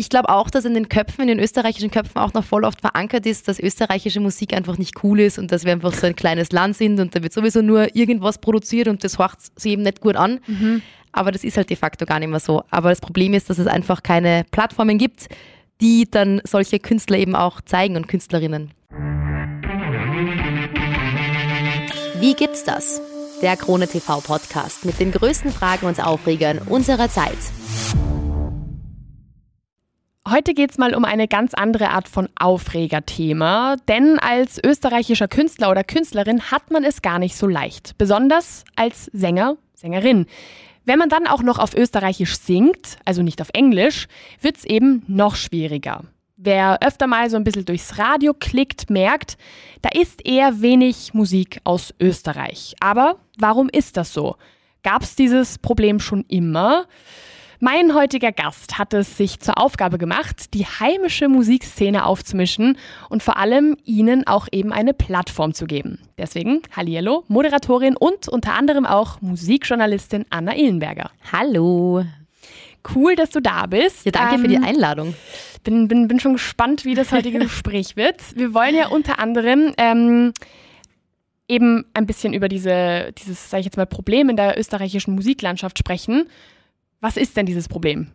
ich glaube auch, dass in den Köpfen, in den österreichischen Köpfen auch noch voll oft verankert ist, dass österreichische Musik einfach nicht cool ist und dass wir einfach so ein kleines Land sind und da wird sowieso nur irgendwas produziert und das hört sich eben nicht gut an. Mhm. Aber das ist halt de facto gar nicht mehr so. Aber das Problem ist, dass es einfach keine Plattformen gibt, die dann solche Künstler eben auch zeigen und Künstlerinnen. Wie gibt's das? Der Krone TV Podcast mit den größten Fragen und Aufregern unserer Zeit. Heute geht es mal um eine ganz andere Art von Aufregerthema, denn als österreichischer Künstler oder Künstlerin hat man es gar nicht so leicht, besonders als Sänger, Sängerin. Wenn man dann auch noch auf Österreichisch singt, also nicht auf Englisch, wird es eben noch schwieriger. Wer öfter mal so ein bisschen durchs Radio klickt, merkt, da ist eher wenig Musik aus Österreich. Aber warum ist das so? Gab es dieses Problem schon immer? Mein heutiger Gast hat es sich zur Aufgabe gemacht, die heimische Musikszene aufzumischen und vor allem ihnen auch eben eine Plattform zu geben. Deswegen Hallihallo, Moderatorin und unter anderem auch Musikjournalistin Anna Illenberger. Hallo. Cool, dass du da bist. Ja, danke ähm, für die ähm, Einladung. Bin, bin, bin schon gespannt, wie das heutige Gespräch wird. Wir wollen ja unter anderem ähm, eben ein bisschen über diese, dieses, sage ich jetzt mal, Problem in der österreichischen Musiklandschaft sprechen. Was ist denn dieses Problem?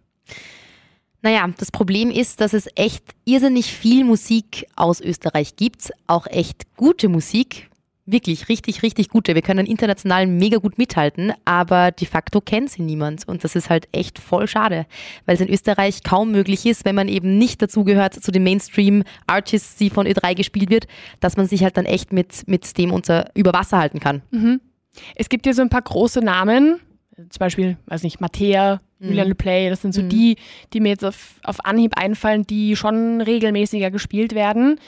Naja, das Problem ist, dass es echt irrsinnig viel Musik aus Österreich gibt, auch echt gute Musik, wirklich richtig, richtig gute. Wir können international mega gut mithalten, aber de facto kennt sie niemand. Und das ist halt echt voll schade, weil es in Österreich kaum möglich ist, wenn man eben nicht dazugehört zu den Mainstream-Artists, die von Ö3 gespielt wird, dass man sich halt dann echt mit, mit dem unter, über Wasser halten kann. Mhm. Es gibt ja so ein paar große Namen, zum Beispiel, weiß nicht, Mattea, mhm. Julian LePlay, das sind so mhm. die, die mir jetzt auf, auf Anhieb einfallen, die schon regelmäßiger gespielt werden.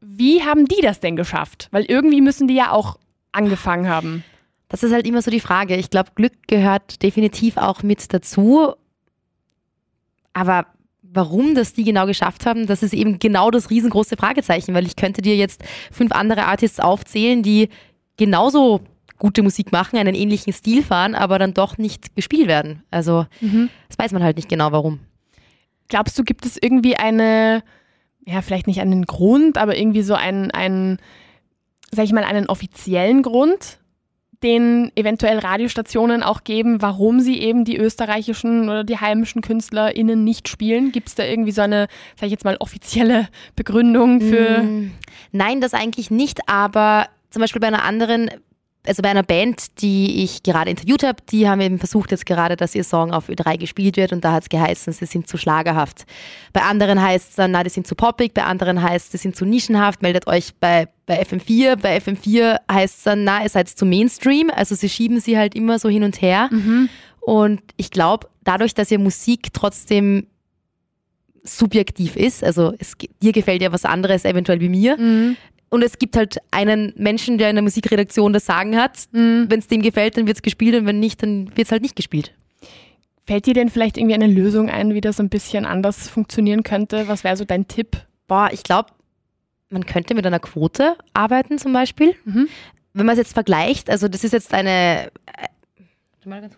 Wie haben die das denn geschafft? Weil irgendwie müssen die ja auch angefangen haben. Das ist halt immer so die Frage. Ich glaube, Glück gehört definitiv auch mit dazu. Aber warum das die genau geschafft haben, das ist eben genau das riesengroße Fragezeichen, weil ich könnte dir jetzt fünf andere Artists aufzählen, die genauso gute Musik machen, einen ähnlichen Stil fahren, aber dann doch nicht gespielt werden. Also mhm. das weiß man halt nicht genau warum. Glaubst du, gibt es irgendwie eine ja, vielleicht nicht einen Grund, aber irgendwie so einen, einen, sag ich mal, einen offiziellen Grund, den eventuell Radiostationen auch geben, warum sie eben die österreichischen oder die heimischen KünstlerInnen nicht spielen? Gibt es da irgendwie so eine, sag ich jetzt mal, offizielle Begründung für? Mm, nein, das eigentlich nicht, aber zum Beispiel bei einer anderen also bei einer Band, die ich gerade interviewt habe, die haben eben versucht jetzt gerade, dass ihr Song auf Ö3 gespielt wird und da hat es geheißen, sie sind zu schlagerhaft. Bei anderen heißt es dann, na, die sind zu poppig, bei anderen heißt es, die sind zu nischenhaft, meldet euch bei, bei FM4. Bei FM4 heißt es dann, na, ihr seid zu Mainstream, also sie schieben sie halt immer so hin und her. Mhm. Und ich glaube, dadurch, dass ihr Musik trotzdem subjektiv ist, also es, dir gefällt ja was anderes eventuell wie mir, mhm. Und es gibt halt einen Menschen, der in der Musikredaktion das Sagen hat. Mhm. Wenn es dem gefällt, dann wird es gespielt und wenn nicht, dann wird es halt nicht gespielt. Fällt dir denn vielleicht irgendwie eine Lösung ein, wie das ein bisschen anders funktionieren könnte? Was wäre so dein Tipp? Boah, ich glaube, man könnte mit einer Quote arbeiten zum Beispiel. Mhm. Wenn man es jetzt vergleicht, also das ist jetzt eine. Äh, mal ganz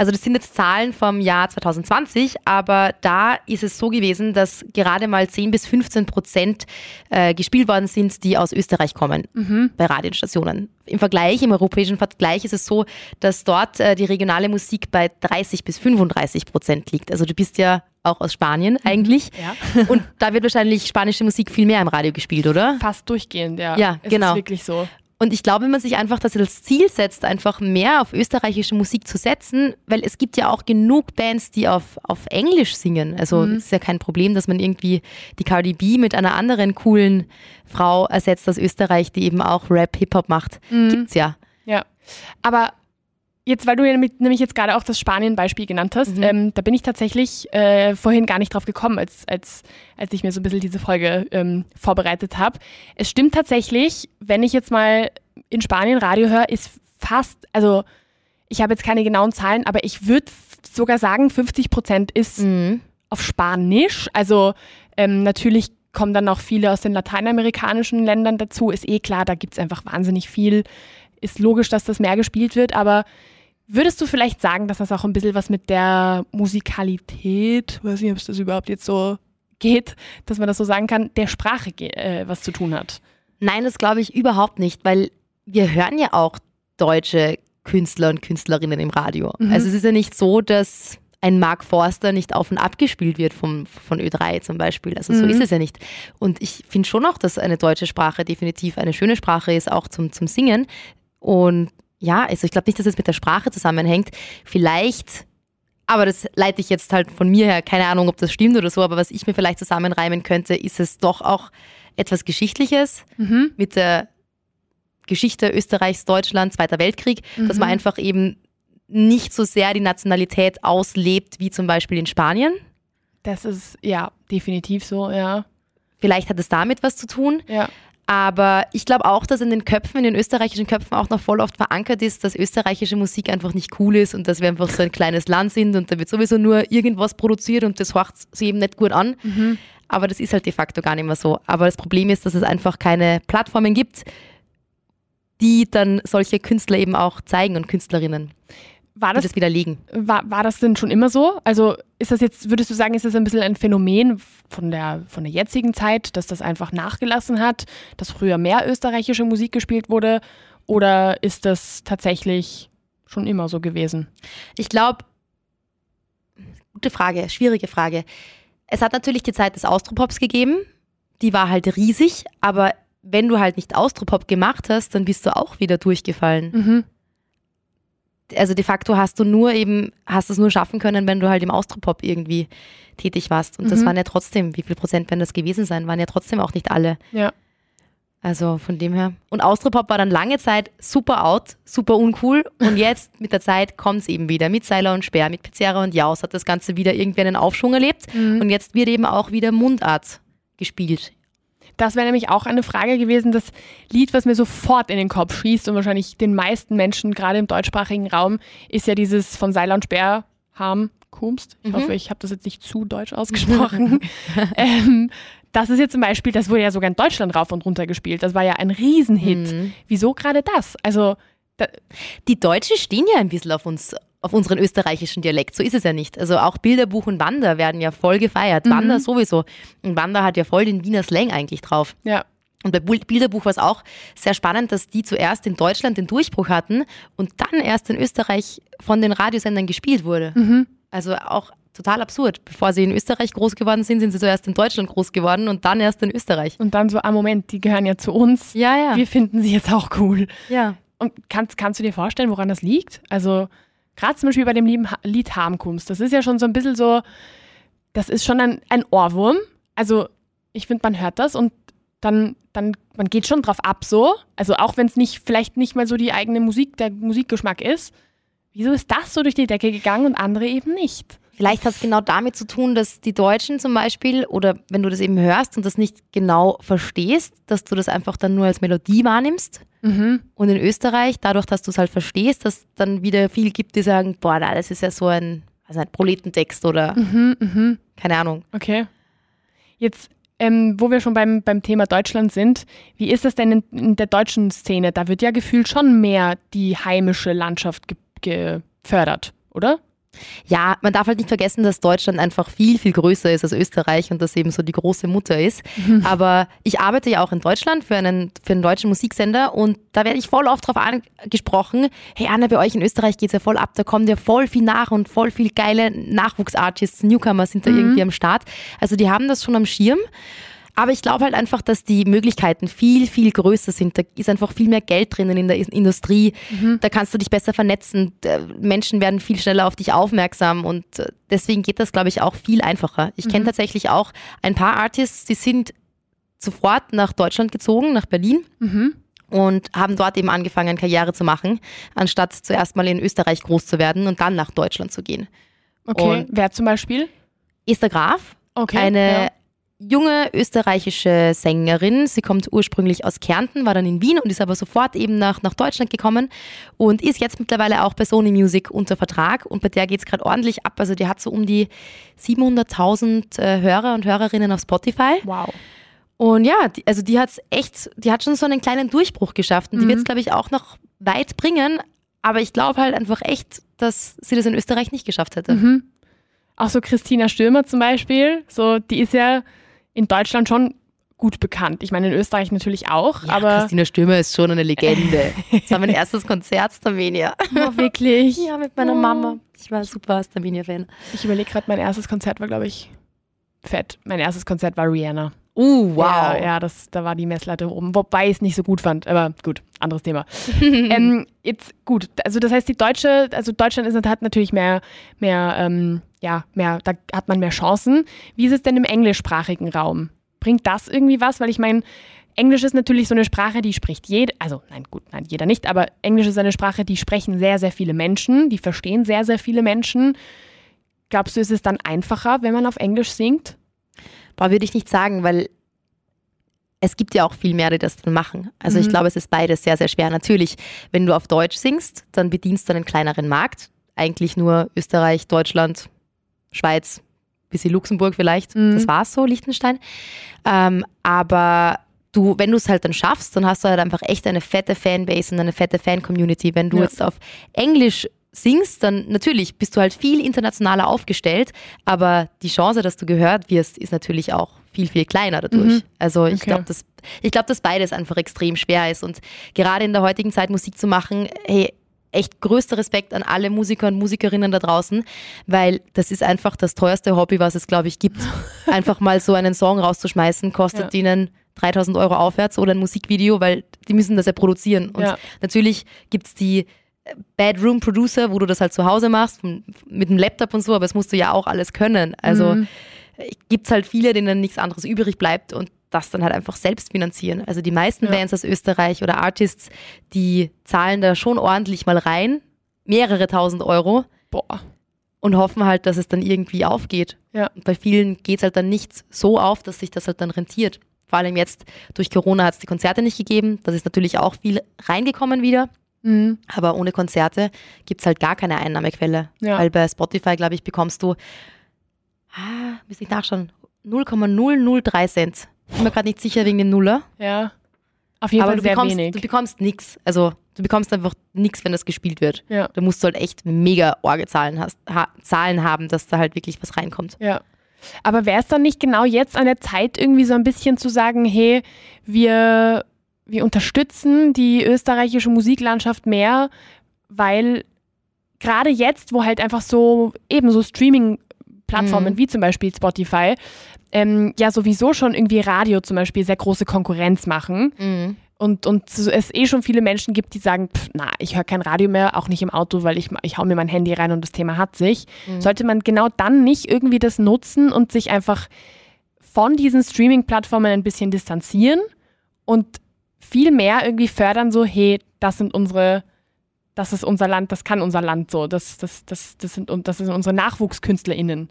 Also das sind jetzt Zahlen vom Jahr 2020, aber da ist es so gewesen, dass gerade mal 10 bis 15 Prozent äh, gespielt worden sind, die aus Österreich kommen mhm. bei Radiostationen. Im Vergleich, im europäischen Vergleich ist es so, dass dort äh, die regionale Musik bei 30 bis 35 Prozent liegt. Also du bist ja auch aus Spanien mhm. eigentlich. Ja. Und da wird wahrscheinlich spanische Musik viel mehr im Radio gespielt, oder? Fast durchgehend, ja. Ja, es genau. Ist wirklich so. Und ich glaube, wenn man sich einfach das als Ziel setzt, einfach mehr auf österreichische Musik zu setzen, weil es gibt ja auch genug Bands, die auf, auf Englisch singen. Also mhm. ist ja kein Problem, dass man irgendwie die Cardi B mit einer anderen coolen Frau ersetzt aus Österreich, die eben auch Rap, Hip-Hop macht. Mhm. Gibt's ja. Ja. Aber Jetzt, weil du nämlich jetzt gerade auch das Spanien-Beispiel genannt hast, mhm. ähm, da bin ich tatsächlich äh, vorhin gar nicht drauf gekommen, als, als, als ich mir so ein bisschen diese Folge ähm, vorbereitet habe. Es stimmt tatsächlich, wenn ich jetzt mal in Spanien Radio höre, ist fast, also ich habe jetzt keine genauen Zahlen, aber ich würde sogar sagen, 50 Prozent ist mhm. auf Spanisch. Also ähm, natürlich kommen dann auch viele aus den lateinamerikanischen Ländern dazu. Ist eh klar, da gibt es einfach wahnsinnig viel ist logisch, dass das mehr gespielt wird, aber Würdest du vielleicht sagen, dass das auch ein bisschen was mit der Musikalität, weiß nicht, ob es das überhaupt jetzt so geht, dass man das so sagen kann, der Sprache äh, was zu tun hat? Nein, das glaube ich überhaupt nicht, weil wir hören ja auch deutsche Künstler und Künstlerinnen im Radio. Mhm. Also es ist ja nicht so, dass ein Mark Forster nicht auf und ab gespielt wird vom, von Ö3 zum Beispiel. Also so mhm. ist es ja nicht. Und ich finde schon auch, dass eine deutsche Sprache definitiv eine schöne Sprache ist, auch zum, zum Singen. Und ja, also ich glaube nicht, dass es mit der Sprache zusammenhängt. Vielleicht, aber das leite ich jetzt halt von mir her, keine Ahnung, ob das stimmt oder so, aber was ich mir vielleicht zusammenreimen könnte, ist es doch auch etwas Geschichtliches mhm. mit der Geschichte Österreichs, Deutschland, Zweiter Weltkrieg, mhm. dass man mhm. einfach eben nicht so sehr die Nationalität auslebt wie zum Beispiel in Spanien. Das ist ja definitiv so, ja. Vielleicht hat es damit was zu tun. Ja. Aber ich glaube auch, dass in den Köpfen, in den österreichischen Köpfen auch noch voll oft verankert ist, dass österreichische Musik einfach nicht cool ist und dass wir einfach so ein kleines Land sind und da wird sowieso nur irgendwas produziert und das hört sich eben nicht gut an. Mhm. Aber das ist halt de facto gar nicht mehr so. Aber das Problem ist, dass es einfach keine Plattformen gibt, die dann solche Künstler eben auch zeigen und Künstlerinnen. War das, das widerlegen. War, war das denn schon immer so? Also ist das jetzt, würdest du sagen, ist das ein bisschen ein Phänomen von der, von der jetzigen Zeit, dass das einfach nachgelassen hat, dass früher mehr österreichische Musik gespielt wurde? Oder ist das tatsächlich schon immer so gewesen? Ich glaube, gute Frage, schwierige Frage. Es hat natürlich die Zeit des Austropops gegeben. Die war halt riesig, aber wenn du halt nicht Austropop gemacht hast, dann bist du auch wieder durchgefallen. Mhm also de facto hast du nur eben, hast es nur schaffen können, wenn du halt im Austropop irgendwie tätig warst. Und mhm. das waren ja trotzdem, wie viel Prozent werden das gewesen sein, waren ja trotzdem auch nicht alle. Ja. Also von dem her. Und Austropop war dann lange Zeit super out, super uncool. Und jetzt mit der Zeit kommt es eben wieder. Mit Seiler und Speer, mit Pizzerra und Jaus hat das Ganze wieder irgendwie einen Aufschwung erlebt. Mhm. Und jetzt wird eben auch wieder Mundart gespielt das wäre nämlich auch eine Frage gewesen. Das Lied, was mir sofort in den Kopf schießt und wahrscheinlich den meisten Menschen, gerade im deutschsprachigen Raum, ist ja dieses von Seiler und Speer, Harm, Kumst. Ich mhm. hoffe, ich habe das jetzt nicht zu deutsch ausgesprochen. ähm, das ist jetzt zum Beispiel, das wurde ja sogar in Deutschland rauf und runter gespielt. Das war ja ein Riesenhit. Mhm. Wieso gerade das? Also da die Deutschen stehen ja ein bisschen auf uns, auf unseren österreichischen Dialekt. So ist es ja nicht. Also auch Bilderbuch und Wander werden ja voll gefeiert. Mhm. Wander sowieso. Und Wander hat ja voll den Wiener Slang eigentlich drauf. Ja. Und bei Bilderbuch war es auch sehr spannend, dass die zuerst in Deutschland den Durchbruch hatten und dann erst in Österreich von den Radiosendern gespielt wurde. Mhm. Also auch total absurd. Bevor sie in Österreich groß geworden sind, sind sie zuerst in Deutschland groß geworden und dann erst in Österreich. Und dann so, ah Moment, die gehören ja zu uns. Ja, ja. Wir finden sie jetzt auch cool. Ja. Und kannst, kannst du dir vorstellen, woran das liegt? Also Gerade zum Beispiel bei dem Lied Harmkunst. Das ist ja schon so ein bisschen so, das ist schon ein, ein Ohrwurm. Also ich finde, man hört das und dann, dann, man geht schon drauf ab so. Also auch wenn es nicht, vielleicht nicht mal so die eigene Musik, der Musikgeschmack ist. Wieso ist das so durch die Decke gegangen und andere eben nicht? Vielleicht hat es genau damit zu tun, dass die Deutschen zum Beispiel, oder wenn du das eben hörst und das nicht genau verstehst, dass du das einfach dann nur als Melodie wahrnimmst Mhm. Und in Österreich, dadurch, dass du es halt verstehst, dass dann wieder viel gibt, die sagen, boah, na, das ist ja so ein, also ein Proletentext oder mhm, mh. keine Ahnung. Okay. Jetzt, ähm, wo wir schon beim, beim Thema Deutschland sind, wie ist das denn in, in der deutschen Szene? Da wird ja gefühlt schon mehr die heimische Landschaft ge gefördert, oder? Ja, man darf halt nicht vergessen, dass Deutschland einfach viel, viel größer ist als Österreich und das eben so die große Mutter ist. Mhm. Aber ich arbeite ja auch in Deutschland für einen, für einen deutschen Musiksender und da werde ich voll oft drauf angesprochen, hey Anna, bei euch in Österreich geht es ja voll ab, da kommt ja voll viel nach und voll viel geile Nachwuchsartists, Newcomer sind da mhm. irgendwie am Start. Also die haben das schon am Schirm. Aber ich glaube halt einfach, dass die Möglichkeiten viel, viel größer sind. Da ist einfach viel mehr Geld drinnen in der Industrie. Mhm. Da kannst du dich besser vernetzen. Menschen werden viel schneller auf dich aufmerksam und äh, deswegen geht das, glaube ich, auch viel einfacher. Ich mhm. kenne tatsächlich auch ein paar Artists, die sind sofort nach Deutschland gezogen, nach Berlin. Mhm. Und haben dort eben angefangen, Karriere zu machen, anstatt zuerst mal in Österreich groß zu werden und dann nach Deutschland zu gehen. Okay, und wer zum Beispiel? Esther Graf, okay, eine ja junge österreichische Sängerin. Sie kommt ursprünglich aus Kärnten, war dann in Wien und ist aber sofort eben nach, nach Deutschland gekommen und ist jetzt mittlerweile auch bei Sony Music unter Vertrag und bei der geht es gerade ordentlich ab. Also die hat so um die 700.000 äh, Hörer und Hörerinnen auf Spotify. Wow. Und ja, die, also die hat echt, die hat schon so einen kleinen Durchbruch geschafft und mhm. die wird es, glaube ich, auch noch weit bringen. Aber ich glaube halt einfach echt, dass sie das in Österreich nicht geschafft hätte. Mhm. Auch so Christina Stürmer zum Beispiel, so die ist ja in Deutschland schon gut bekannt. Ich meine, in Österreich natürlich auch, Ja, aber Christina Stürmer ist schon eine Legende. Das war mein erstes Konzert, Starmania. oh, wirklich. Ja, mit meiner Oh. Mama. Ich war super Starmania-Fan. Ich überlege gerade, mein erstes Konzert war, glaube ich, fett. Mein erstes Konzert war Rihanna. Uh, wow. Ja, ja das, da war die Messlatte oben, wobei ich es nicht so gut fand, aber gut, anderes Thema. ähm, jetzt gut, also das heißt, die deutsche, also Deutschland ist, hat natürlich mehr, mehr, ähm, ja, mehr, da hat man mehr Chancen. Wie ist es denn im englischsprachigen Raum? Bringt das irgendwie was? Weil ich meine, Englisch ist natürlich so eine Sprache, die spricht jeder, also nein, gut, nein, jeder nicht, aber Englisch ist eine Sprache, die sprechen sehr, sehr viele Menschen, die verstehen sehr, sehr viele Menschen. Glaubst du, ist es dann einfacher, wenn man auf Englisch singt? Boah, würde ich nicht sagen, weil es gibt ja auch viel mehr, die das dann machen. Also ich Mhm. glaube, es ist beides sehr, sehr schwer. Natürlich, wenn du auf Deutsch singst, dann bedienst du einen kleineren Markt. Eigentlich nur Österreich, Deutschland, Schweiz, bisschen Luxemburg vielleicht. Mhm. Das war's so, Liechtenstein. Ähm, aber du, wenn du es halt dann schaffst, dann hast du halt einfach echt eine fette Fanbase und eine fette Fan-Community. Wenn du Ja. jetzt auf Englisch singst, dann natürlich bist du halt viel internationaler aufgestellt, aber die Chance, dass du gehört wirst, ist natürlich auch viel, viel kleiner dadurch. Mhm. Also ich Okay. glaube, dass, ich glaub, dass beides einfach extrem schwer ist und gerade in der heutigen Zeit Musik zu machen, hey, echt größter Respekt an alle Musiker und Musikerinnen da draußen, weil das ist einfach das teuerste Hobby, was es, glaube ich, gibt. Einfach mal so einen Song rauszuschmeißen, kostet Ja. ihnen 3000 Euro aufwärts oder ein Musikvideo, weil die müssen das ja produzieren. Und Ja. natürlich gibt es die Bedroom Producer, wo du das halt zu Hause machst, mit dem Laptop und so, aber das musst du ja auch alles können. Also Mhm. gibt es halt viele, denen nichts anderes übrig bleibt und das dann halt einfach selbst finanzieren. Also die meisten Ja. Bands aus Österreich oder Artists, die zahlen da schon ordentlich mal rein, mehrere tausend Euro Boah. und hoffen halt, dass es dann irgendwie aufgeht. Ja. Und bei vielen geht es halt dann nicht so auf, dass sich das halt dann rentiert. Vor allem jetzt durch Corona hat es die Konzerte nicht gegeben. Das ist natürlich auch viel reingekommen wieder. Mhm. Aber ohne Konzerte gibt es halt gar keine Einnahmequelle. Ja. Weil bei Spotify, glaube ich, bekommst du, ah, müsste ich nachschauen, 0,003 Cent. Bin mir gerade nicht sicher wegen dem Nuller. Ja. Auf jeden Aber Fall du sehr bekommst, wenig. du bekommst nichts. Also du bekommst einfach nichts, wenn das gespielt wird. ja. Da musst du halt echt mega Orgezahlen hast, ha, Zahlen haben, dass da halt wirklich was reinkommt. Ja. Aber wäre es dann nicht genau jetzt an der Zeit, irgendwie so ein bisschen zu sagen, hey, wir, wir unterstützen die österreichische Musiklandschaft mehr, weil gerade jetzt, wo halt einfach so eben so Streaming-Plattformen Mhm. wie zum Beispiel Spotify ähm, ja sowieso schon irgendwie Radio zum Beispiel sehr große Konkurrenz machen, und, und es eh schon viele Menschen gibt, die sagen, pff, na, ich höre kein Radio mehr, auch nicht im Auto, weil ich, ich hau mir mein Handy rein und das Thema hat sich. Sollte man genau dann nicht irgendwie das nutzen und sich einfach von diesen Streaming-Plattformen ein bisschen distanzieren und viel mehr irgendwie fördern, so, hey, das sind unsere, das ist unser Land, das kann unser Land so, das, das, das, das, sind, und das sind unsere NachwuchskünstlerInnen.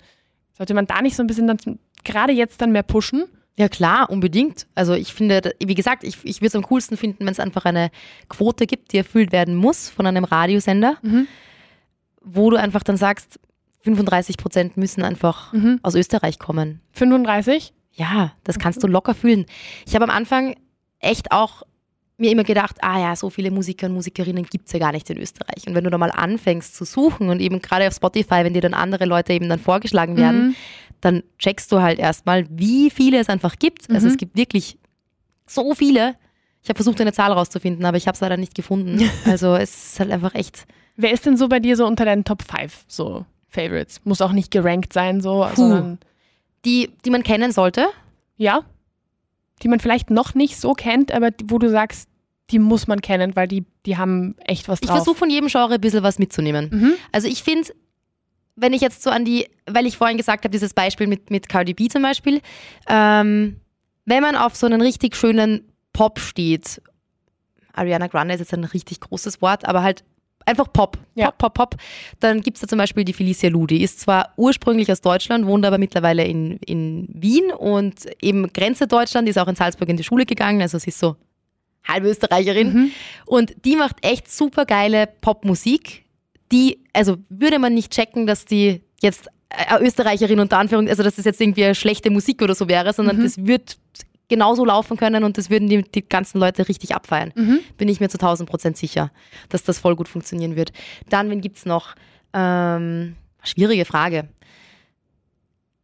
Sollte man da nicht so ein bisschen dann gerade jetzt dann mehr pushen? Ja klar, unbedingt. Also ich finde, wie gesagt, ich, ich würde es am coolsten finden, wenn es einfach eine Quote gibt, die erfüllt werden muss von einem Radiosender, Mhm. wo du einfach dann sagst, 35 Prozent müssen einfach Mhm. aus Österreich kommen. 35? Ja, das kannst du locker fühlen. Ich habe am Anfang echt auch mir immer gedacht, ah ja, so viele Musiker und Musikerinnen gibt es ja gar nicht in Österreich. Und wenn du da mal anfängst zu suchen und eben gerade auf Spotify, wenn dir dann andere Leute eben dann vorgeschlagen werden, Mhm. dann checkst du halt erstmal, wie viele es einfach gibt. Also Mhm. es gibt wirklich so viele. Ich habe versucht, eine Zahl rauszufinden, aber ich habe es leider nicht gefunden. Also es ist halt einfach echt. Wer ist denn so bei dir so unter deinen Top 5 so Favorites? Muss auch nicht gerankt sein, so, sondern Die, die man kennen sollte. ja, die man vielleicht noch nicht so kennt, aber wo du sagst, die muss man kennen, weil die, die haben echt was Ich drauf. versuche von jedem Genre ein bisschen was mitzunehmen. Mhm. Also ich finde, wenn ich jetzt so an die, weil ich vorhin gesagt habe, dieses Beispiel mit, mit Cardi B zum Beispiel, ähm, wenn man auf so einen richtig schönen Pop steht, Ariana Grande ist jetzt ein richtig großes Wort, aber halt einfach Pop, Ja. Pop, Pop, Pop, dann gibt es da zum Beispiel die Felicia Lu, die ist zwar ursprünglich aus Deutschland, wohnt aber mittlerweile in, in Wien und eben Grenze Deutschland, die ist auch in Salzburg in die Schule gegangen, also sie ist so halbe Österreicherin. Mhm. Und die macht echt super geile Popmusik. Die, also würde man nicht checken, dass die jetzt äh, Österreicherin unter Anführung, also dass das jetzt irgendwie schlechte Musik oder so wäre, sondern Mhm. das wird genauso laufen können und das würden die, die ganzen Leute richtig abfeiern. Mhm. Bin ich mir zu 1000 Prozent sicher, dass das voll gut funktionieren wird. Dann, wen gibt es noch? Ähm, schwierige Frage.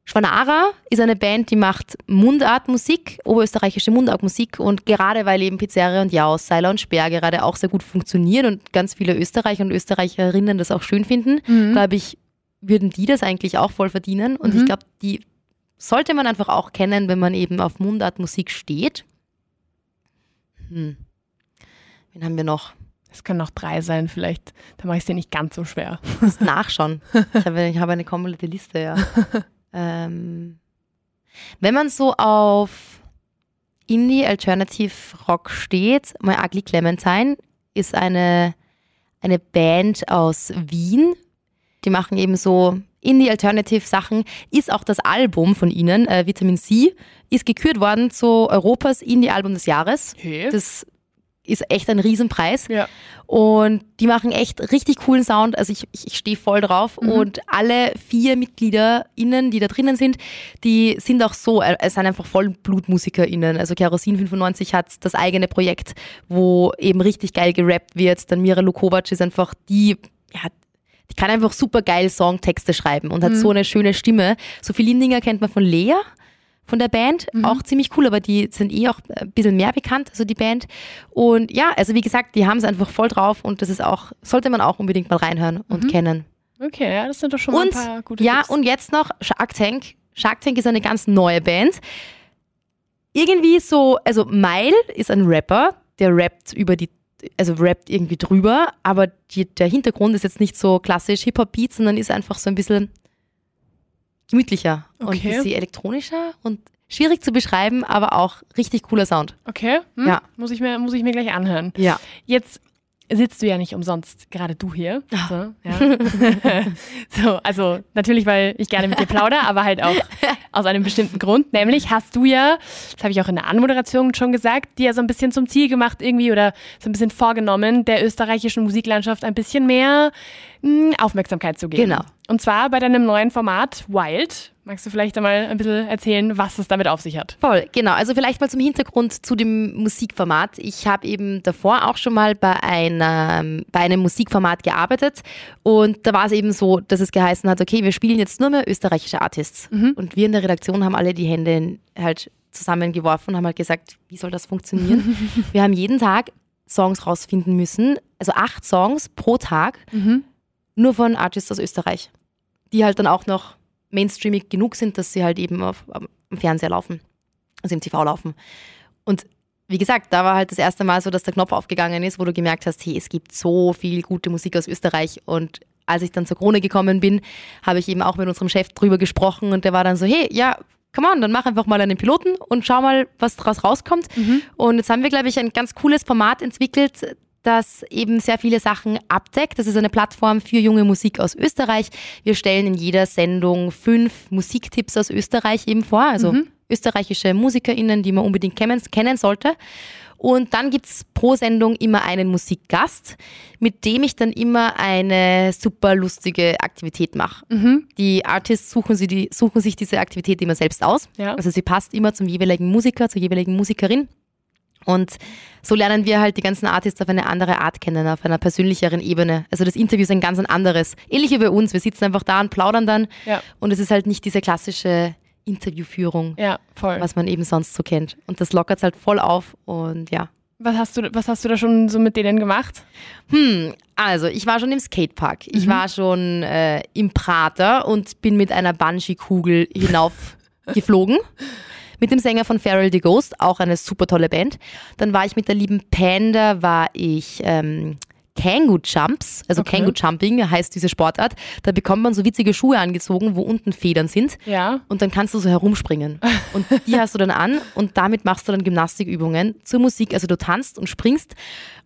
Schwanara ist eine Band, die macht Mundartmusik, oberösterreichische Mundartmusik und gerade weil eben Pizzeria und Jaus, Seiler und Speer gerade auch sehr gut funktionieren und ganz viele Österreicher und Österreicherinnen das auch schön finden, mhm. glaube ich, würden die das eigentlich auch voll verdienen und mhm. ich glaube, die sollte man einfach auch kennen, wenn man eben auf Mundartmusik steht. Hm. Wen haben wir noch? Es können noch drei sein, vielleicht. Da mache ich es dir nicht ganz so schwer. Du musst nachschauen. Ich habe, ich habe eine komplette Liste, ja. ähm, wenn man so auf Indie Alternative Rock steht, My Ugly Clementine ist eine, eine Band aus Wien. Die machen eben so Indie-Alternative-Sachen, ist auch das Album von ihnen, äh, Vitamin C, ist gekürt worden zu Europas Indie-Album des Jahres. Hey. Das ist echt ein Riesenpreis. Ja. Und die machen echt richtig coolen Sound. Also ich, ich, ich stehe voll drauf. Mhm. Und alle vier MitgliederInnen, die da drinnen sind, die sind auch so, äh, es sind einfach voll BlutmusikerInnen. Also Kerosin 95 hat das eigene Projekt, wo eben richtig geil gerappt wird. Dann Mira Lukovac ist einfach die, ja, die kann einfach super geil Songtexte schreiben und hat mhm. so eine schöne Stimme. Sophie Lindinger kennt man von Lea, von der Band. Mhm. Auch ziemlich cool, aber die sind eh auch ein bisschen mehr bekannt, also die Band. Und ja, also wie gesagt, die haben es einfach voll drauf und das ist auch, sollte man auch unbedingt mal reinhören und mhm. kennen. Okay, ja, das sind doch schon mal und, ein paar gute Ja, Tipps. und jetzt noch Shark Tank. Shark Tank ist eine ganz neue Band. Irgendwie so, also Mile ist ein Rapper, der rappt über die also rappt irgendwie drüber, aber die, der Hintergrund ist jetzt nicht so klassisch Hip-Hop-Beat, sondern ist einfach so ein bisschen gemütlicher okay. und ein bisschen elektronischer und schwierig zu beschreiben, aber auch richtig cooler Sound. Okay, hm. ja. Muss ich, mir, muss ich mir gleich anhören. Ja. Jetzt sitzt du ja nicht umsonst gerade du hier. Ah. So, ja. so, also natürlich, weil ich gerne mit dir plaudere, aber halt auch aus einem bestimmten Grund. Nämlich hast du ja, das habe ich auch in der Anmoderation schon gesagt, dir ja so ein bisschen zum Ziel gemacht irgendwie oder so ein bisschen vorgenommen, der österreichischen Musiklandschaft ein bisschen mehr mh, hm, Aufmerksamkeit zu geben. Genau. Und zwar bei deinem neuen Format Wild. Magst du vielleicht einmal ein bisschen erzählen, was es damit auf sich hat? Voll, genau. Also vielleicht mal zum Hintergrund zu dem Musikformat. Ich habe eben davor auch schon mal bei, einer, bei einem Musikformat gearbeitet und da war es eben so, dass es geheißen hat, okay, wir spielen jetzt nur mehr österreichische Artists. Mhm. Und wir in der Redaktion haben alle die Hände halt zusammengeworfen und haben halt gesagt, wie soll das funktionieren? wir haben jeden Tag Songs rausfinden müssen, also acht Songs pro Tag, mhm. Nur von Artists aus Österreich, die halt dann auch noch mainstreamig genug sind, dass sie halt eben auf, am Fernseher laufen, also im TV laufen. Und wie gesagt, da war halt das erste Mal so, dass der Knopf aufgegangen ist, wo du gemerkt hast, hey, es gibt so viel gute Musik aus Österreich. Und als ich dann zur Krone gekommen bin, habe ich eben auch mit unserem Chef drüber gesprochen und der war dann so, hey, ja, come on, dann mach einfach mal einen Piloten und schau mal, was daraus rauskommt. Mhm. Und jetzt haben wir, glaube ich, ein ganz cooles Format entwickelt, das eben sehr viele Sachen abdeckt. Das ist eine Plattform für junge Musik aus Österreich. Wir stellen in jeder Sendung fünf Musiktipps aus Österreich eben vor, also mhm. österreichische MusikerInnen, die man unbedingt kennen, kennen sollte. Und dann gibt es pro Sendung immer einen Musikgast, mit dem ich dann immer eine super lustige Aktivität mache. Mhm. Die Artists suchen, sie die, suchen sich diese Aktivität immer selbst aus. Ja. Also sie passt immer zum jeweiligen Musiker, zur jeweiligen Musikerin. Und so lernen wir halt die ganzen Artists auf eine andere Art kennen, auf einer persönlicheren Ebene. Also das Interview ist ein ganz anderes. Ähnlich wie bei uns. Wir sitzen einfach da und plaudern dann. Ja. Und es ist halt nicht diese klassische Interviewführung, ja, was man eben sonst so kennt. Und das lockert es halt voll auf und ja. Was hast, du, was hast du da schon so mit denen gemacht? Hm, also ich war schon im Skatepark. Ich mhm. war schon äh, im Prater und bin mit einer Bungee-Kugel hinauf geflogen mit dem Sänger von Feral the Ghost, auch eine super tolle Band. Dann war ich mit der lieben Panda, war ich ähm, Kangoo Jumps, also okay. Kangoo Jumping heißt diese Sportart. Da bekommt man so witzige Schuhe angezogen, wo unten Federn sind. Ja. Und dann kannst du so herumspringen. Und die hast du dann an und damit machst du dann Gymnastikübungen zur Musik. Also du tanzt und springst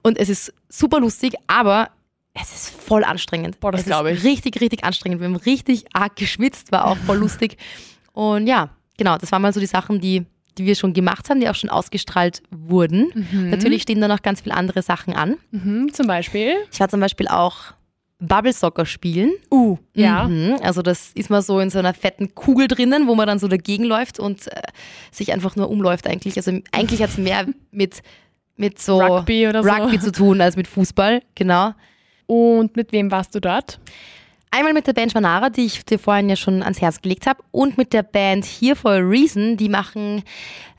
und es ist super lustig, aber es ist voll anstrengend. Boah, das glaube ich. Richtig, richtig anstrengend. Wir haben richtig arg geschwitzt, war auch voll lustig. Und ja, genau, das waren mal so die Sachen, die, die wir schon gemacht haben, die auch schon ausgestrahlt wurden. Mhm. Natürlich stehen da noch ganz viele andere Sachen an. Mhm, zum Beispiel? Ich war zum Beispiel auch Bubble Soccer spielen. Uh, ja. Mhm. Also das ist man so in so einer fetten Kugel drinnen, wo man dann so dagegen läuft und äh, sich einfach nur umläuft eigentlich. Also eigentlich hat es mehr mit, mit so Rugby oder so. Rugby zu tun als mit Fußball, genau. Und mit wem warst du dort? Einmal mit der Band Vanara, die ich dir vorhin ja schon ans Herz gelegt habe, und mit der Band Here for a Reason, die machen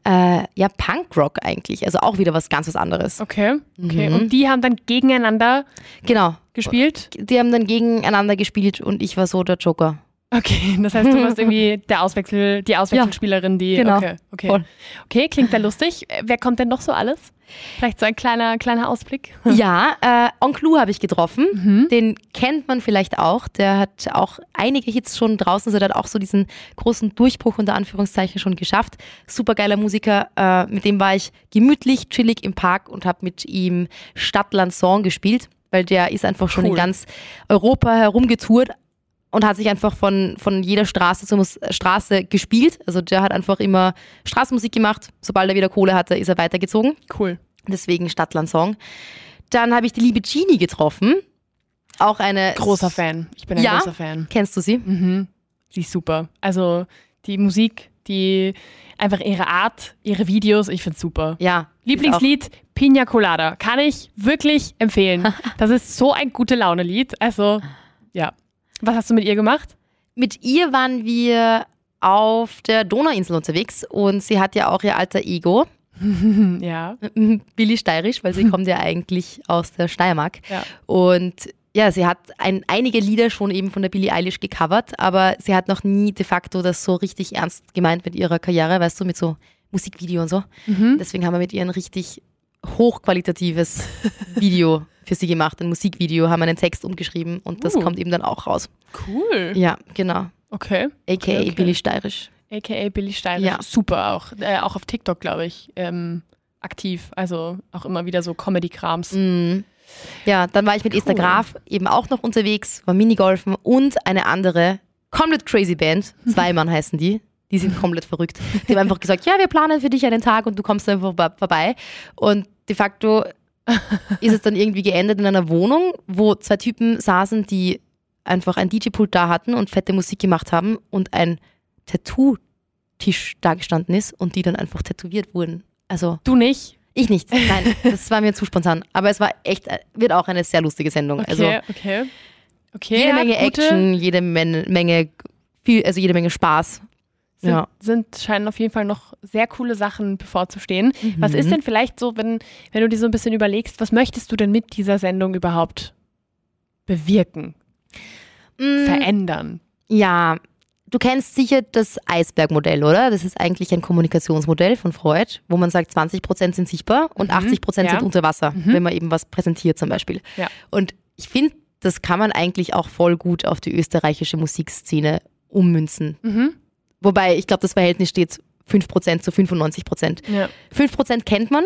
äh, ja Punkrock eigentlich, also auch wieder was ganz was anderes. Okay, okay. Mhm. Und die haben dann gegeneinander Genau. gespielt? Die haben dann gegeneinander gespielt und ich war so der Joker. Okay, das heißt, du warst irgendwie der Auswechsel, die Auswechselspielerin, die. genau. Okay, okay. Voll. okay, klingt sehr lustig. Wer kommt denn noch so alles? Vielleicht so ein kleiner, kleiner Ausblick. Ja, äh, Onclu habe ich getroffen. Mhm. Den kennt man vielleicht auch. Der hat auch einige Hits schon draußen, also der hat auch so diesen großen Durchbruch unter Anführungszeichen schon geschafft. Supergeiler Musiker. Äh, mit dem war ich gemütlich, chillig im Park und habe mit ihm Stadtland Song gespielt, weil der ist einfach schon Cool. in ganz Europa herumgetourt und hat sich einfach von, von jeder Straße zur Straße gespielt. Also der hat einfach immer Straßenmusik gemacht. Sobald er wieder Kohle hatte, ist er weitergezogen. Cool. Deswegen Stadtland-Song. Dann habe ich die liebe Genie getroffen. Auch eine. Großer Fan. Ich bin ein Ja? großer Fan. Kennst du sie? Mhm. Sie ist super. Also die Musik, die einfach ihre Art, ihre Videos, ich finde super. Ja. Lieblingslied Pina Colada. Kann ich wirklich empfehlen. Das ist so ein gute Laune-Lied. Also, ja. Was hast du mit ihr gemacht? Mit ihr waren wir auf der Donauinsel unterwegs und sie hat ja auch ihr alter Ego, Ja. Billy Steirisch, weil sie kommt ja eigentlich aus der Steiermark. Ja. Und ja, sie hat ein, einige Lieder schon eben von der Billie Eilish gecovert, aber sie hat noch nie de facto das so richtig ernst gemeint mit ihrer Karriere, weißt du, mit so Musikvideo und so. Mhm. Deswegen haben wir mit ihr ein richtig hochqualitatives Video für sie gemacht, ein Musikvideo, haben einen Text umgeschrieben und das Uh. kommt eben dann auch raus. Cool. Ja, genau. Okay. AKA Okay, okay. Billy Steirisch. AKA Billy Steirisch. Ja. Super auch. Äh, auch auf TikTok, glaube ich, ähm, aktiv. Also auch immer wieder so Comedy-Krams. Mhm. Ja, dann war ich mit Esther Cool. Graf eben auch noch unterwegs, war Minigolfen und eine andere komplett crazy Band, zwei Mann heißen die. Die sind komplett verrückt. Die haben einfach gesagt, ja, wir planen für dich einen Tag und du kommst einfach vor- vorbei. Und de facto ist es dann irgendwie geendet in einer Wohnung, wo zwei Typen saßen, die einfach ein DJ-Pult da hatten und fette Musik gemacht haben und ein Tattoo-Tisch da gestanden ist und die dann einfach tätowiert wurden. Also Du nicht? ich nicht. Nein, das war mir zu spontan. Aber es war echt, wird auch eine sehr lustige Sendung. Okay, Also okay. Okay, jede Menge Action, jede Men Menge, viel, also jede Menge Spaß. Sind, Ja. sind, scheinen auf jeden Fall noch sehr coole Sachen bevorzustehen. Was Mhm. ist denn vielleicht so, wenn, wenn du dir so ein bisschen überlegst, was möchtest du denn mit dieser Sendung überhaupt bewirken, Mm, verändern? Ja, du kennst sicher das Eisbergmodell, oder? Das ist eigentlich ein Kommunikationsmodell von Freud, wo man sagt, 20% sind sichtbar und Mhm, 80% ja. sind unter Wasser, Mhm. wenn man eben was präsentiert zum Beispiel. Ja. Und ich finde, das kann man eigentlich auch voll gut auf die österreichische Musikszene ummünzen. Mhm. Wobei, ich glaube, das Verhältnis steht 5% zu 95%. Ja. 5% kennt man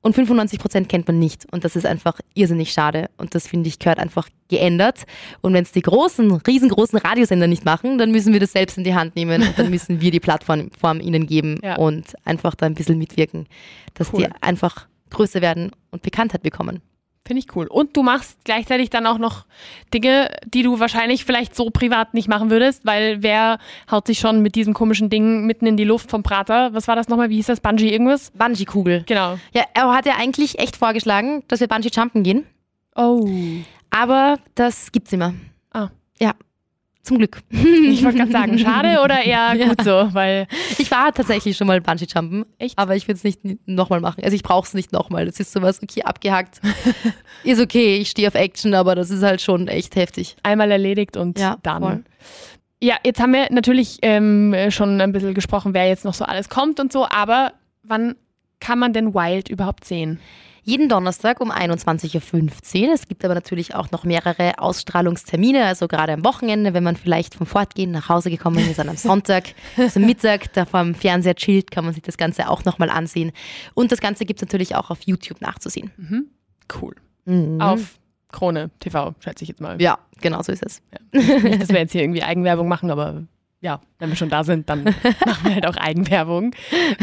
und 95% kennt man nicht. Und das ist einfach irrsinnig schade. Und das, finde ich, gehört einfach geändert. Und wenn es die großen, riesengroßen Radiosender nicht machen, dann müssen wir das selbst in die Hand nehmen und dann müssen wir die Plattform Form ihnen geben Ja. und einfach da ein bisschen mitwirken, dass Cool. die einfach größer werden und Bekanntheit bekommen. Finde ich cool. Und du machst gleichzeitig dann auch noch Dinge, die du wahrscheinlich vielleicht so privat nicht machen würdest, weil wer haut sich schon mit diesem komischen Ding mitten in die Luft vom Prater? Was war das nochmal? Wie hieß das? Bungee irgendwas? Bungee-Kugel. Genau. Ja, er hat ja eigentlich echt vorgeschlagen, dass wir Bungee-Jumpen gehen. Oh. Aber das gibt's immer. Ah. Ja, zum Glück. Ich wollte gerade sagen, schade oder eher Ja. gut so, weil Ich war tatsächlich schon mal Bungee-Jumpen. Echt? Aber ich will es nicht nochmal machen. Also ich brauche es nicht nochmal. Das ist sowas, okay, abgehakt. ist okay, ich stehe auf Action, aber das ist halt schon echt heftig. einmal erledigt und Ja, dann. voll. Ja, jetzt haben wir natürlich ähm, schon ein bisschen gesprochen, wer jetzt noch so alles kommt und so, aber wann kann man denn Wild überhaupt sehen? Jeden Donnerstag um 21.15 Uhr. Es gibt aber natürlich auch noch mehrere Ausstrahlungstermine, also gerade am Wochenende, wenn man vielleicht vom Fortgehen nach Hause gekommen ist, dann am Sonntag zum Mittag, da vor dem Fernseher chillt, kann man sich das Ganze auch nochmal ansehen. Und das Ganze gibt es natürlich auch auf YouTube nachzusehen. Cool. Mhm. Auf Krone TV, schätze ich jetzt mal. Ja, genau so ist es. Nicht, dass wir jetzt hier irgendwie Eigenwerbung machen, aber ja, wenn wir schon da sind, dann machen wir halt auch Eigenwerbung.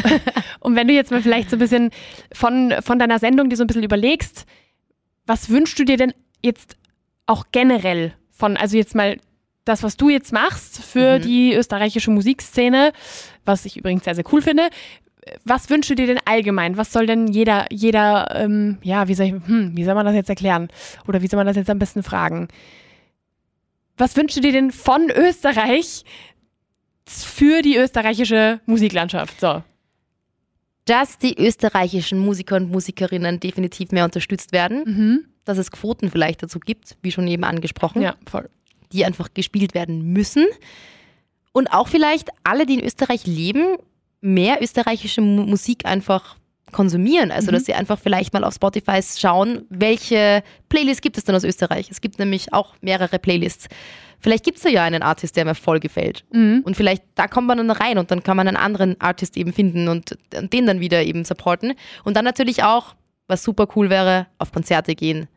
Und wenn du jetzt mal vielleicht so ein bisschen von, von deiner Sendung dir so ein bisschen überlegst, was wünschst du dir denn jetzt auch generell von, also jetzt mal das, was du jetzt machst für mhm. die österreichische Musikszene, was ich übrigens sehr, sehr cool finde. Was wünschst du dir denn allgemein? Was soll denn jeder, jeder, ähm, ja, wie soll, ich, hm, wie soll man das jetzt erklären? Oder wie soll man das jetzt am besten fragen? Was wünschst du dir denn von Österreich für die österreichische Musiklandschaft? So. Dass die österreichischen Musiker und Musikerinnen definitiv mehr unterstützt werden. Mhm. Dass es Quoten vielleicht dazu gibt, wie schon eben angesprochen. Ja, voll die einfach gespielt werden müssen. Und auch vielleicht alle, die in Österreich leben, mehr österreichische Musik einfach konsumieren. Also, mhm. dass sie einfach vielleicht mal auf Spotify schauen, welche Playlists gibt es denn aus Österreich. Es gibt nämlich auch mehrere Playlists. Vielleicht gibt es ja einen Artist, der mir voll gefällt. Mhm. Und vielleicht da kommt man dann rein und dann kann man einen anderen Artist eben finden und, und den dann wieder eben supporten. Und dann natürlich auch, was super cool wäre, auf Konzerte gehen.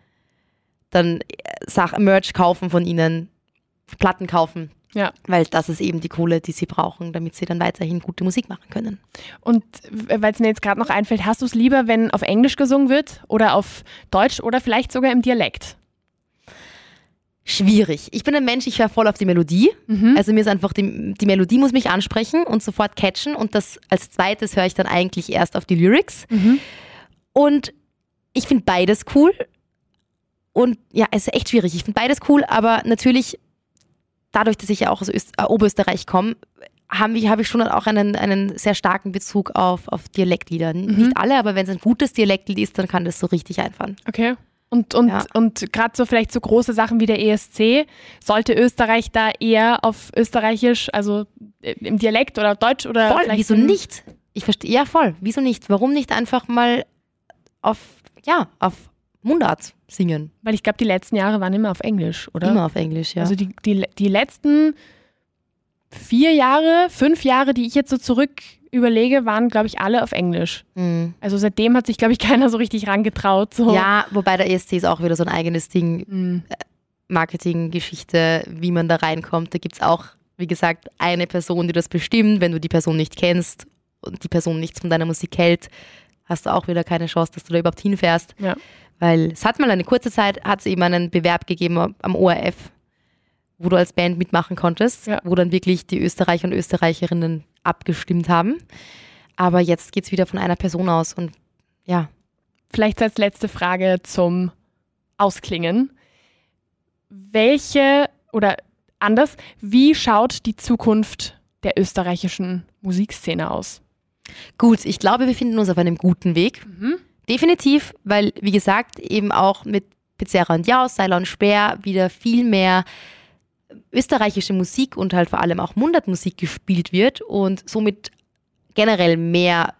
Dann äh, Sach Merch kaufen von ihnen, Platten kaufen. Ja. Weil das ist eben die Kohle, die sie brauchen, damit sie dann weiterhin gute Musik machen können. Und weil es mir jetzt gerade noch einfällt, hast du es lieber, wenn auf Englisch gesungen wird oder auf Deutsch oder vielleicht sogar im Dialekt? Schwierig. Ich bin ein Mensch, ich höre voll auf die Melodie. Mhm. Also mir ist einfach, die, die Melodie muss mich ansprechen und sofort catchen. Und das als zweites höre ich dann eigentlich erst auf die Lyrics. Mhm. Und ich finde beides cool. Und ja, es ist echt schwierig. Ich finde beides cool, aber natürlich dadurch, dass ich ja auch aus Öst äh, Oberösterreich komme, habe ich, hab ich schon auch einen, einen sehr starken Bezug auf, auf Dialektlieder. Mhm. Nicht alle, aber wenn es ein gutes Dialektlied ist, dann kann das so richtig einfahren. Okay. Und, und, ja. und gerade so vielleicht so große Sachen wie der ESC, sollte Österreich da eher auf Österreichisch, also äh, im Dialekt oder Deutsch oder. Voll, wieso nicht? Ich verstehe, ja voll, wieso nicht? Warum nicht einfach mal auf, ja, auf Mundart singen. Weil ich glaube, die letzten Jahre waren immer auf Englisch, oder? Immer auf Englisch, ja. Also die, die, die letzten vier Jahre, fünf Jahre, die ich jetzt so zurück überlege, waren, glaube ich, alle auf Englisch. Mhm. Also seitdem hat sich, glaube ich, keiner so richtig rangetraut. So. Ja, wobei der ESC ist auch wieder so ein eigenes Ding. Mhm. Marketinggeschichte, wie man da reinkommt. Da gibt es auch, wie gesagt, eine Person, die das bestimmt. Wenn du die Person nicht kennst und die Person nichts von deiner Musik hält, hast du auch wieder keine Chance, dass du da überhaupt hinfährst. Ja. Weil es hat mal eine kurze Zeit, hat es eben einen Bewerb gegeben am ORF, wo du als Band mitmachen konntest, ja. wo dann wirklich die Österreicher und Österreicherinnen abgestimmt haben. Aber jetzt geht es wieder von einer Person aus und ja. Vielleicht als letzte Frage zum Ausklingen. Welche oder anders, wie schaut die Zukunft der österreichischen Musikszene aus? Gut, ich glaube, wir befinden uns auf einem guten Weg. Mhm. Definitiv, weil, wie gesagt, eben auch mit Pizzeria und Jaus, Seiler und Speer wieder viel mehr österreichische Musik und halt vor allem auch Mundartmusik gespielt wird und somit generell mehr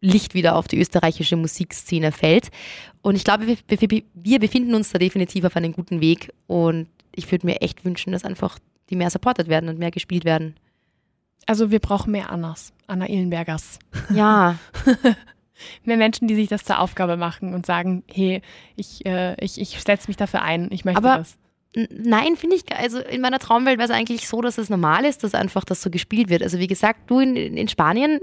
Licht wieder auf die österreichische Musikszene fällt. Und ich glaube, wir, wir befinden uns da definitiv auf einem guten Weg und ich würde mir echt wünschen, dass einfach die mehr supportet werden und mehr gespielt werden. Also wir brauchen mehr Annas, Anna Ehlenbergers. Ja. mehr Menschen, die sich das zur Aufgabe machen und sagen, hey, ich, äh, ich, ich setze mich dafür ein, ich möchte Aber das. Nein, finde ich, also in meiner Traumwelt wäre es eigentlich so, dass es normal ist, dass einfach das so gespielt wird. Also wie gesagt, du in, in Spanien,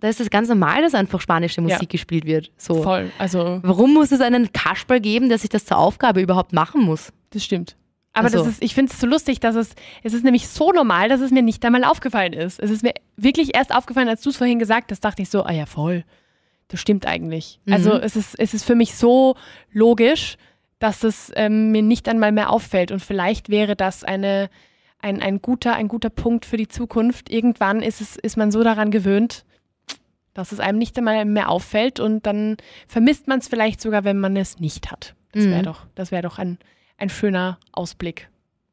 da ist es ganz normal, dass einfach spanische Musik ja. gespielt wird. So. Voll. Also Warum muss es einen Kasperl geben, der sich das zur Aufgabe überhaupt machen muss? Das stimmt. Aber also. das ist, ich finde es so lustig, dass es, es ist nämlich so normal, dass es mir nicht einmal aufgefallen ist. Es ist mir wirklich erst aufgefallen, als du es vorhin gesagt hast, dachte ich so, ah ja, voll das stimmt eigentlich. Mhm. Also es ist, es ist für mich so logisch, dass es ähm, mir nicht einmal mehr auffällt. Und vielleicht wäre das eine, ein, ein, guter, ein guter Punkt für die Zukunft. Irgendwann ist, es, ist man so daran gewöhnt, dass es einem nicht einmal mehr auffällt und dann vermisst man es vielleicht sogar, wenn man es nicht hat. Das wäre mhm. doch, das wär doch ein, ein schöner Ausblick.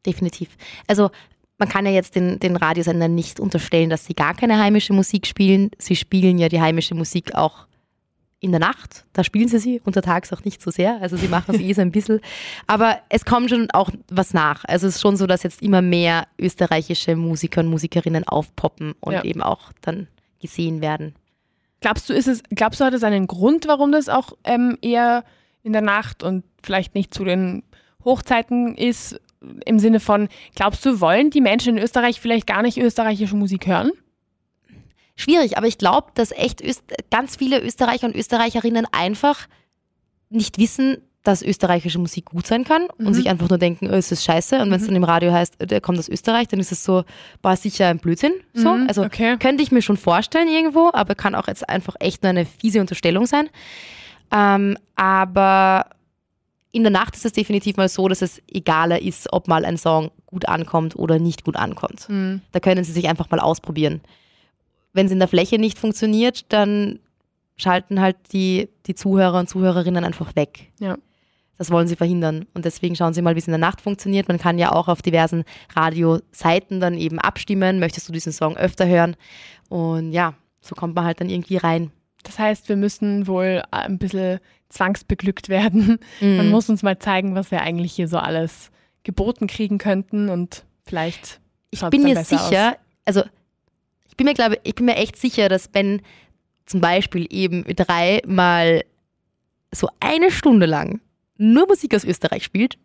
Definitiv. Also man kann ja jetzt den, den Radiosendern nicht unterstellen, dass sie gar keine heimische Musik spielen. Sie spielen ja die heimische Musik auch in der Nacht, da spielen sie sie, untertags auch nicht so sehr, also sie machen es eh so ein bisschen. Aber es kommt schon auch was nach. Also es ist schon so, dass jetzt immer mehr österreichische Musiker und Musikerinnen aufpoppen und ja. eben auch dann gesehen werden. Glaubst du, ist es, glaubst du, hat es einen Grund, warum das auch ähm, eher in der Nacht und vielleicht nicht zu den Hochzeiten ist? Im Sinne von, glaubst du, wollen die Menschen in Österreich vielleicht gar nicht österreichische Musik hören? Schwierig, aber ich glaube, dass echt Öst ganz viele Österreicher und Österreicherinnen einfach nicht wissen, dass österreichische Musik gut sein kann und mhm. sich einfach nur denken, oh, es ist scheiße. Und wenn es mhm. dann im Radio heißt, der kommt aus Österreich, dann ist es so, war sicher ein Blödsinn. So. Mhm, also okay. könnte ich mir schon vorstellen irgendwo, aber kann auch jetzt einfach echt nur eine fiese Unterstellung sein. Ähm, aber in der Nacht ist es definitiv mal so, dass es egaler ist, ob mal ein Song gut ankommt oder nicht gut ankommt. Mhm. Da können sie sich einfach mal ausprobieren. Wenn es in der Fläche nicht funktioniert, dann schalten halt die, die Zuhörer und Zuhörerinnen einfach weg. Ja. Das wollen sie verhindern. Und deswegen schauen Sie mal, wie es in der Nacht funktioniert. Man kann ja auch auf diversen Radioseiten dann eben abstimmen. Möchtest du diesen Song öfter hören? Und ja, so kommt man halt dann irgendwie rein. Das heißt, wir müssen wohl ein bisschen zwangsbeglückt werden. Mhm. Man muss uns mal zeigen, was wir eigentlich hier so alles geboten kriegen könnten und vielleicht. Ich bin mir sicher, aus. also bin mir glaube, ich bin mir echt sicher, dass wenn zum Beispiel eben dreimal so eine Stunde lang nur Musik aus Österreich spielt,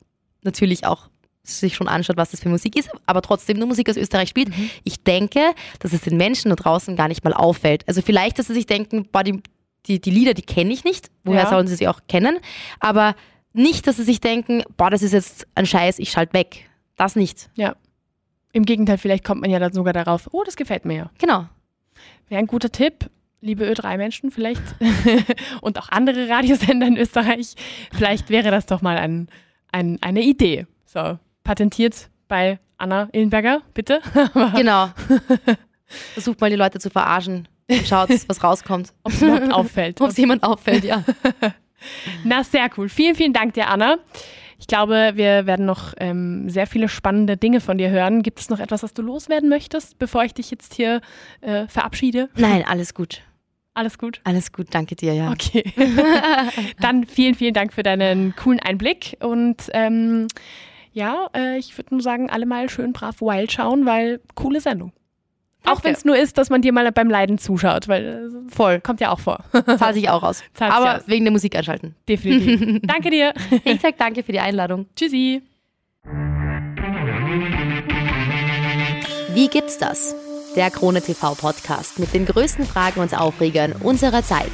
natürlich auch sich schon anschaut, was das für Musik ist, aber trotzdem nur Musik aus Österreich spielt. Mhm. Ich denke, dass es den Menschen da draußen gar nicht mal auffällt. Also vielleicht, dass sie sich denken, boah, die, die, die Lieder, die kenne ich nicht. Woher ja. sollen sie sie auch kennen? Aber nicht, dass sie sich denken, boah, das ist jetzt ein Scheiß, ich schalte weg. Das nicht. Ja. Im Gegenteil, vielleicht kommt man ja dann sogar darauf, oh, das gefällt mir ja. Genau. Wäre ein guter Tipp liebe Ö3-Menschen vielleicht und auch andere Radiosender in Österreich, vielleicht wäre das doch mal ein, ein, eine Idee. So, patentiert bei Anna Illenberger, bitte. genau. Versucht mal die Leute zu verarschen. Schaut, was rauskommt. Ob es jemand auffällt. Ob es jemand auffällt, ja. Na, sehr cool. Vielen, vielen Dank dir, Anna. Ich glaube, wir werden noch ähm, sehr viele spannende Dinge von dir hören. Gibt es noch etwas, was du loswerden möchtest, bevor ich dich jetzt hier äh, verabschiede? Nein, alles gut. Alles gut? Alles gut, danke dir, ja. Okay. Dann vielen, vielen Dank für deinen coolen Einblick und ähm, ja, äh, ich würde nur sagen, alle mal schön brav Wild schauen, weil coole Sendung. Auch wenn es nur ist, dass man dir mal beim Leiden zuschaut, weil äh, voll kommt ja auch vor. Zahlt sich auch aus. Zahlt Aber aus. wegen der Musik anschalten. Definitiv. danke dir. Ich sag danke für die Einladung. Tschüssi. Wie gibt's das? Der Krone TV Podcast mit den größten Fragen und Aufregern unserer Zeit.